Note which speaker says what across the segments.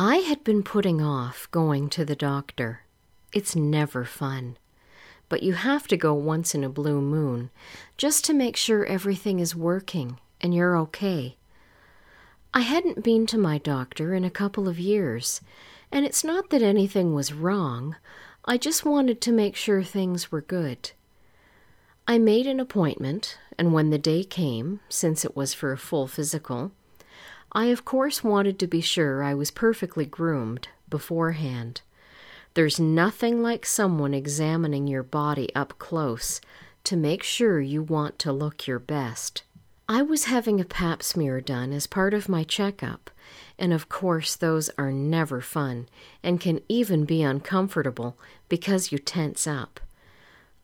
Speaker 1: I had been putting off going to the doctor. It's never fun. But you have to go once in a blue moon just to make sure everything is working and you're okay. I hadn't been to my doctor in a couple of years, and it's not that anything was wrong. I just wanted to make sure things were good. I made an appointment, and when the day came, since it was for a full physical, I of course wanted to be sure I was perfectly groomed beforehand. There's nothing like someone examining your body up close to make sure you want to look your best. I was having a pap smear done as part of my checkup, and of course, those are never fun and can even be uncomfortable because you tense up.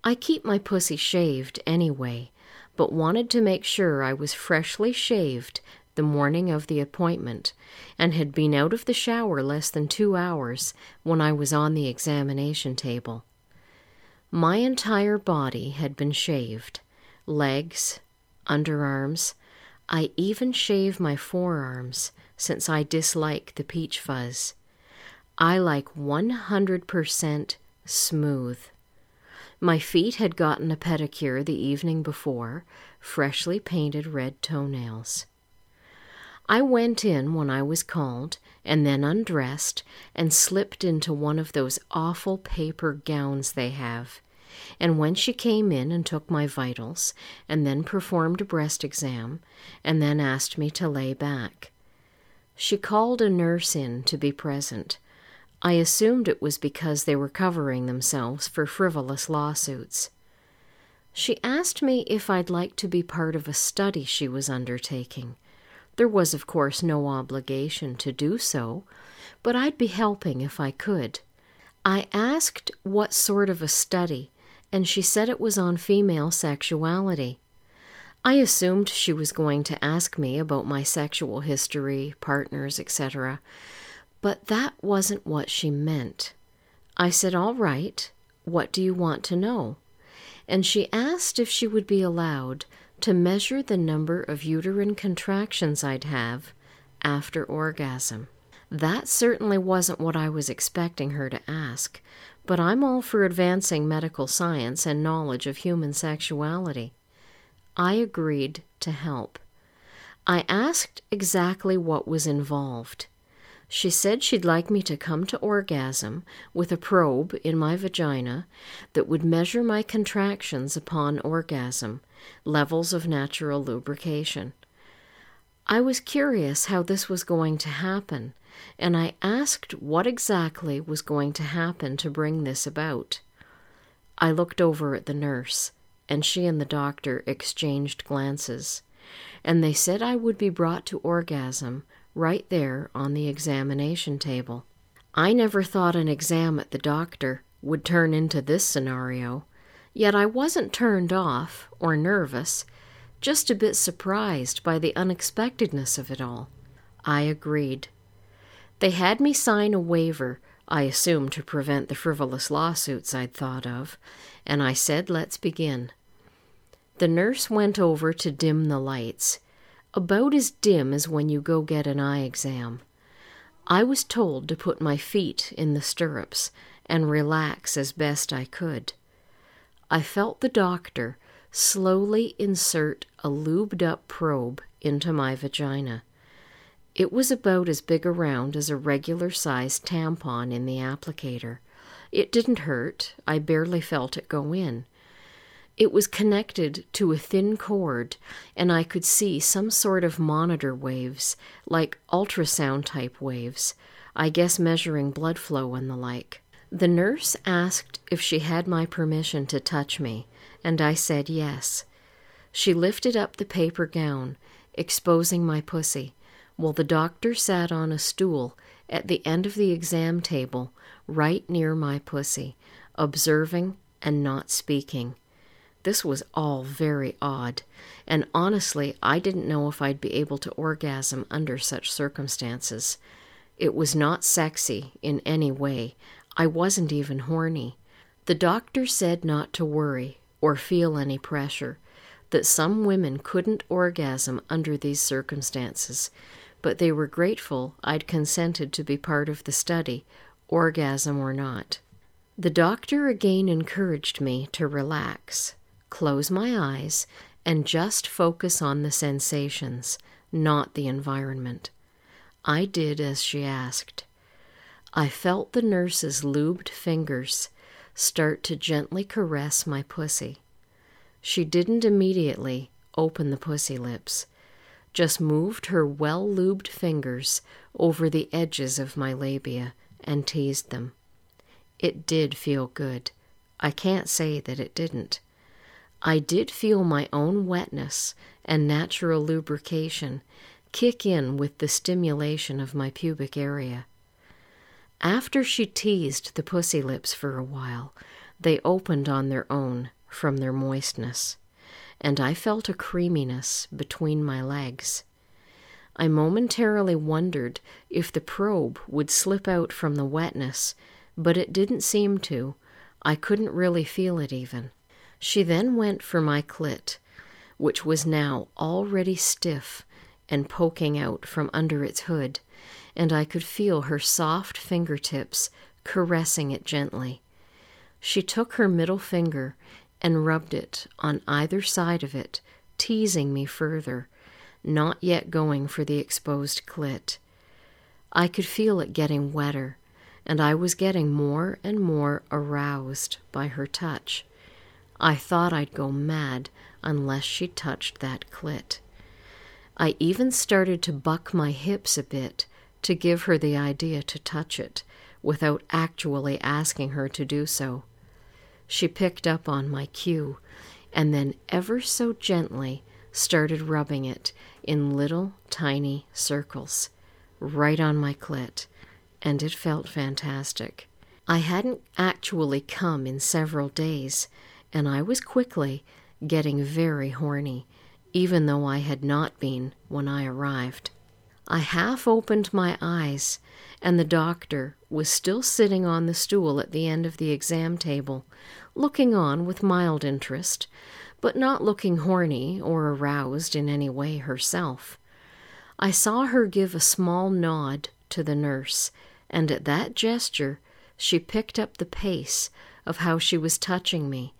Speaker 1: I keep my pussy shaved anyway, but wanted to make sure I was freshly shaved the morning of the appointment and had been out of the shower less than two hours when I was on the examination table. My entire body had been shaved legs, underarms. I even shave my forearms since I dislike the peach fuzz. I like 100% smooth. My feet had gotten a pedicure the evening before, freshly painted red toenails. I went in when I was called, and then undressed and slipped into one of those awful paper gowns they have. And when she came in and took my vitals, and then performed a breast exam, and then asked me to lay back, she called a nurse in to be present, I assumed it was because they were covering themselves for frivolous lawsuits. She asked me if I'd like to be part of a study she was undertaking. There was, of course, no obligation to do so, but I'd be helping if I could. I asked what sort of a study, and she said it was on female sexuality. I assumed she was going to ask me about my sexual history, partners, etc., but that wasn't what she meant. I said, All right, what do you want to know? And she asked if she would be allowed to measure the number of uterine contractions I'd have after orgasm. That certainly wasn't what I was expecting her to ask, but I'm all for advancing medical science and knowledge of human sexuality. I agreed to help. I asked exactly what was involved. She said she'd like me to come to orgasm with a probe in my vagina that would measure my contractions upon orgasm, levels of natural lubrication. I was curious how this was going to happen, and I asked what exactly was going to happen to bring this about. I looked over at the nurse, and she and the doctor exchanged glances, and they said I would be brought to orgasm right there on the examination table. I never thought an exam at the doctor would turn into this scenario, yet I wasn't turned off or nervous, just a bit surprised by the unexpectedness of it all. I agreed. They had me sign a waiver, I assumed to prevent the frivolous lawsuits I'd thought of, and I said, Let's begin. The nurse went over to dim the lights about as dim as when you go get an eye exam. I was told to put my feet in the stirrups and relax as best I could. I felt the doctor slowly insert a lubed up probe into my vagina. It was about as big around as a regular sized tampon in the applicator. It didn't hurt, I barely felt it go in. It was connected to a thin cord, and I could see some sort of monitor waves, like ultrasound type waves, I guess measuring blood flow and the like. The nurse asked if she had my permission to touch me, and I said yes. She lifted up the paper gown, exposing my pussy, while the doctor sat on a stool at the end of the exam table, right near my pussy, observing and not speaking. This was all very odd, and honestly, I didn't know if I'd be able to orgasm under such circumstances. It was not sexy in any way. I wasn't even horny. The doctor said not to worry or feel any pressure, that some women couldn't orgasm under these circumstances, but they were grateful I'd consented to be part of the study, orgasm or not. The doctor again encouraged me to relax, close my eyes, and just focus on the sensations, not the environment. I did as she asked. I felt the nurse's lubed fingers start to gently caress my pussy. She didn't immediately open the pussy lips, just moved her well lubed fingers over the edges of my labia and teased them. It did feel good. I can't say that it didn't. I did feel my own wetness and natural lubrication kick in with the stimulation of my pubic area. After she teased the pussy lips for a while, they opened on their own from their moistness, and I felt a creaminess between my legs. I momentarily wondered if the probe would slip out from the wetness, but it didn't seem to. I couldn't really feel it even. She then went for my clit, which was now already stiff and poking out from under its hood, and I could feel her soft fingertips caressing it gently. She took her middle finger and rubbed it on either side of it, teasing me further, not yet going for the exposed clit. I could feel it getting wetter, and I was getting more and more aroused by her touch. I thought I'd go mad unless she touched that clit. I even started to buck my hips a bit to give her the idea to touch it without actually asking her to do so. She picked up on my cue and then ever so gently started rubbing it in little tiny circles right on my clit, and it felt fantastic. I hadn't actually come in several days, and I was quickly getting very horny, even though I had not been when I arrived. I half opened my eyes, and the doctor was still sitting on the stool at the end of the exam table, looking on with mild interest, but not looking horny or aroused in any way herself. I saw her give a small nod to the nurse, and at that gesture she picked up the pace of how she was touching me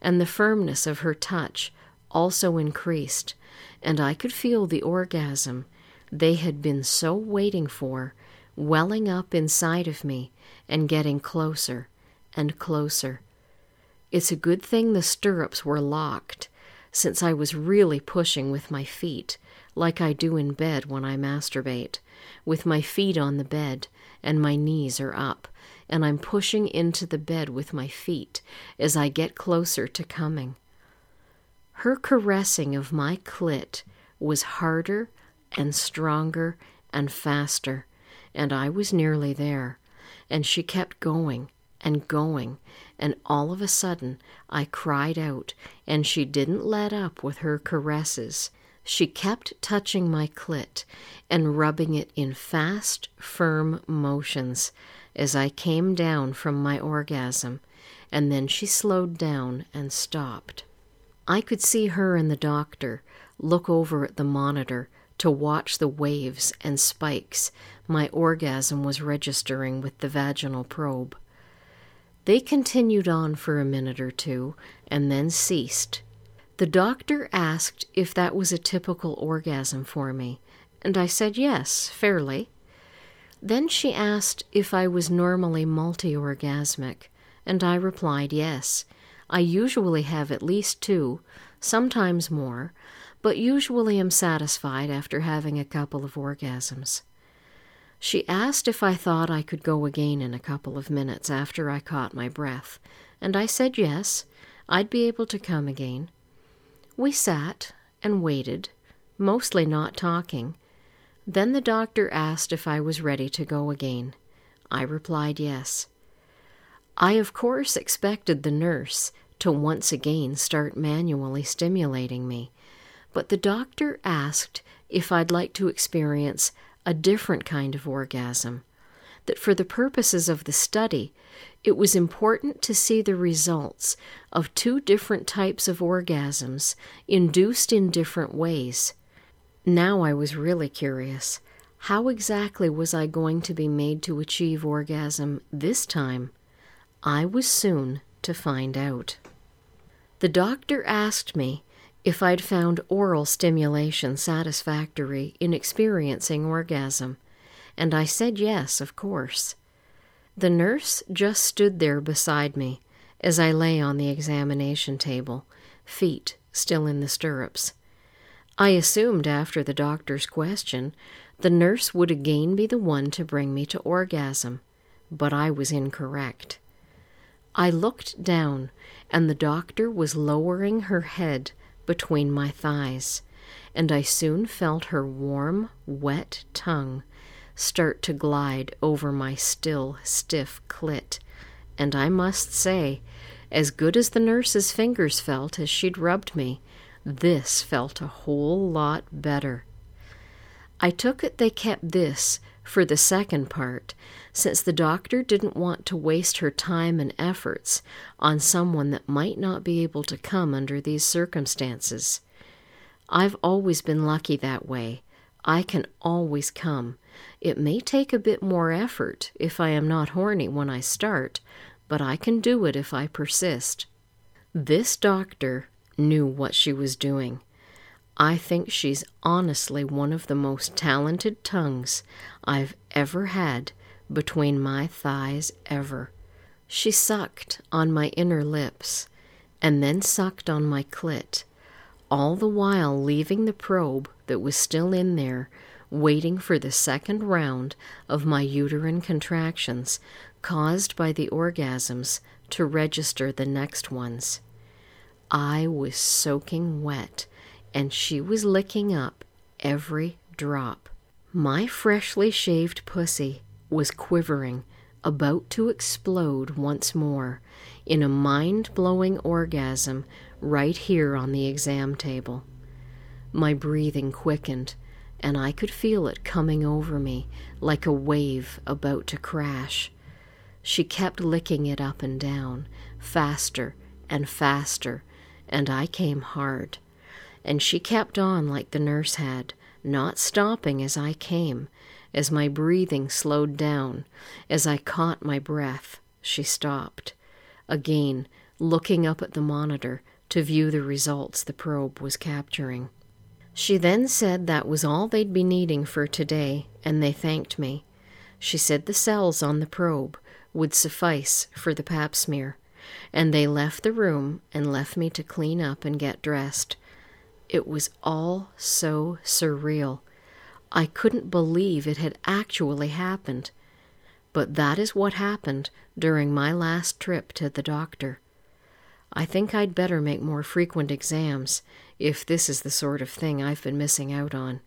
Speaker 1: and the firmness of her touch also increased, and I could feel the orgasm they had been so waiting for welling up inside of me and getting closer and closer. It's a good thing the stirrups were locked, since I was really pushing with my feet, like I do in bed when I masturbate, with my feet on the bed and my knees are up, and I'm pushing into the bed with my feet as I get closer to coming. Her caressing of my clit was harder and stronger and faster, and I was nearly there, and she kept going and going, and all of a sudden I cried out, and she didn't let up with her caresses. She kept touching my clit and rubbing it in fast, firm motions as I came down from my orgasm, and then she slowed down and stopped. I could see her and the doctor look over at the monitor to watch the waves and spikes my orgasm was registering with the vaginal probe. They continued on for a minute or two and then ceased. The doctor asked if that was a typical orgasm for me, and I said yes, fairly. Then she asked if I was normally multi orgasmic, and I replied yes. I usually have at least two, sometimes more, but usually am satisfied after having a couple of orgasms. She asked if I thought I could go again in a couple of minutes after I caught my breath, and I said yes, I'd be able to come again. We sat and waited, mostly not talking then the doctor asked if I was ready to go again. I replied yes. I, of course, expected the nurse to once again start manually stimulating me, but the doctor asked if I'd like to experience a different kind of orgasm, that for the purposes of the study, it was important to see the results of two different types of orgasms induced in different ways. Now I was really curious. How exactly was I going to be made to achieve orgasm this time? I was soon to find out. The doctor asked me if I'd found oral stimulation satisfactory in experiencing orgasm, and I said yes, of course. The nurse just stood there beside me as I lay on the examination table, feet still in the stirrups. I assumed after the doctor's question the nurse would again be the one to bring me to orgasm, but I was incorrect. I looked down, and the doctor was lowering her head between my thighs, and I soon felt her warm, wet tongue start to glide over my still, stiff clit. And I must say, as good as the nurse's fingers felt as she'd rubbed me, this felt a whole lot better. I took it they kept this for the second part, since the doctor didn't want to waste her time and efforts on someone that might not be able to come under these circumstances. I've always been lucky that way. I can always come. It may take a bit more effort if I am not horny when I start, but I can do it if I persist. This doctor knew what she was doing. I think she's honestly one of the most talented tongues I've ever had between my thighs ever. She sucked on my inner lips and then sucked on my clit, all the while leaving the probe that was still in there, waiting for the second round of my uterine contractions caused by the orgasms to register the next ones. I was soaking wet, and she was licking up every drop. My freshly shaved pussy was quivering, about to explode once more in a mind blowing orgasm right here on the exam table. My breathing quickened, and I could feel it coming over me like a wave about to crash. She kept licking it up and down, faster and faster and I came hard. And she kept on like the nurse had, not stopping as I came. As my breathing slowed down, as I caught my breath, she stopped. Again, looking up at the monitor to view the results the probe was capturing. She then said that was all they'd be needing for today, and they thanked me. She said the cells on the probe would suffice for the pap smear and they left the room and left me to clean up and get dressed. It was all so surreal. I couldn't believe it had actually happened. But that is what happened during my last trip to the doctor. I think I'd better make more frequent exams if this is the sort of thing I've been missing out on.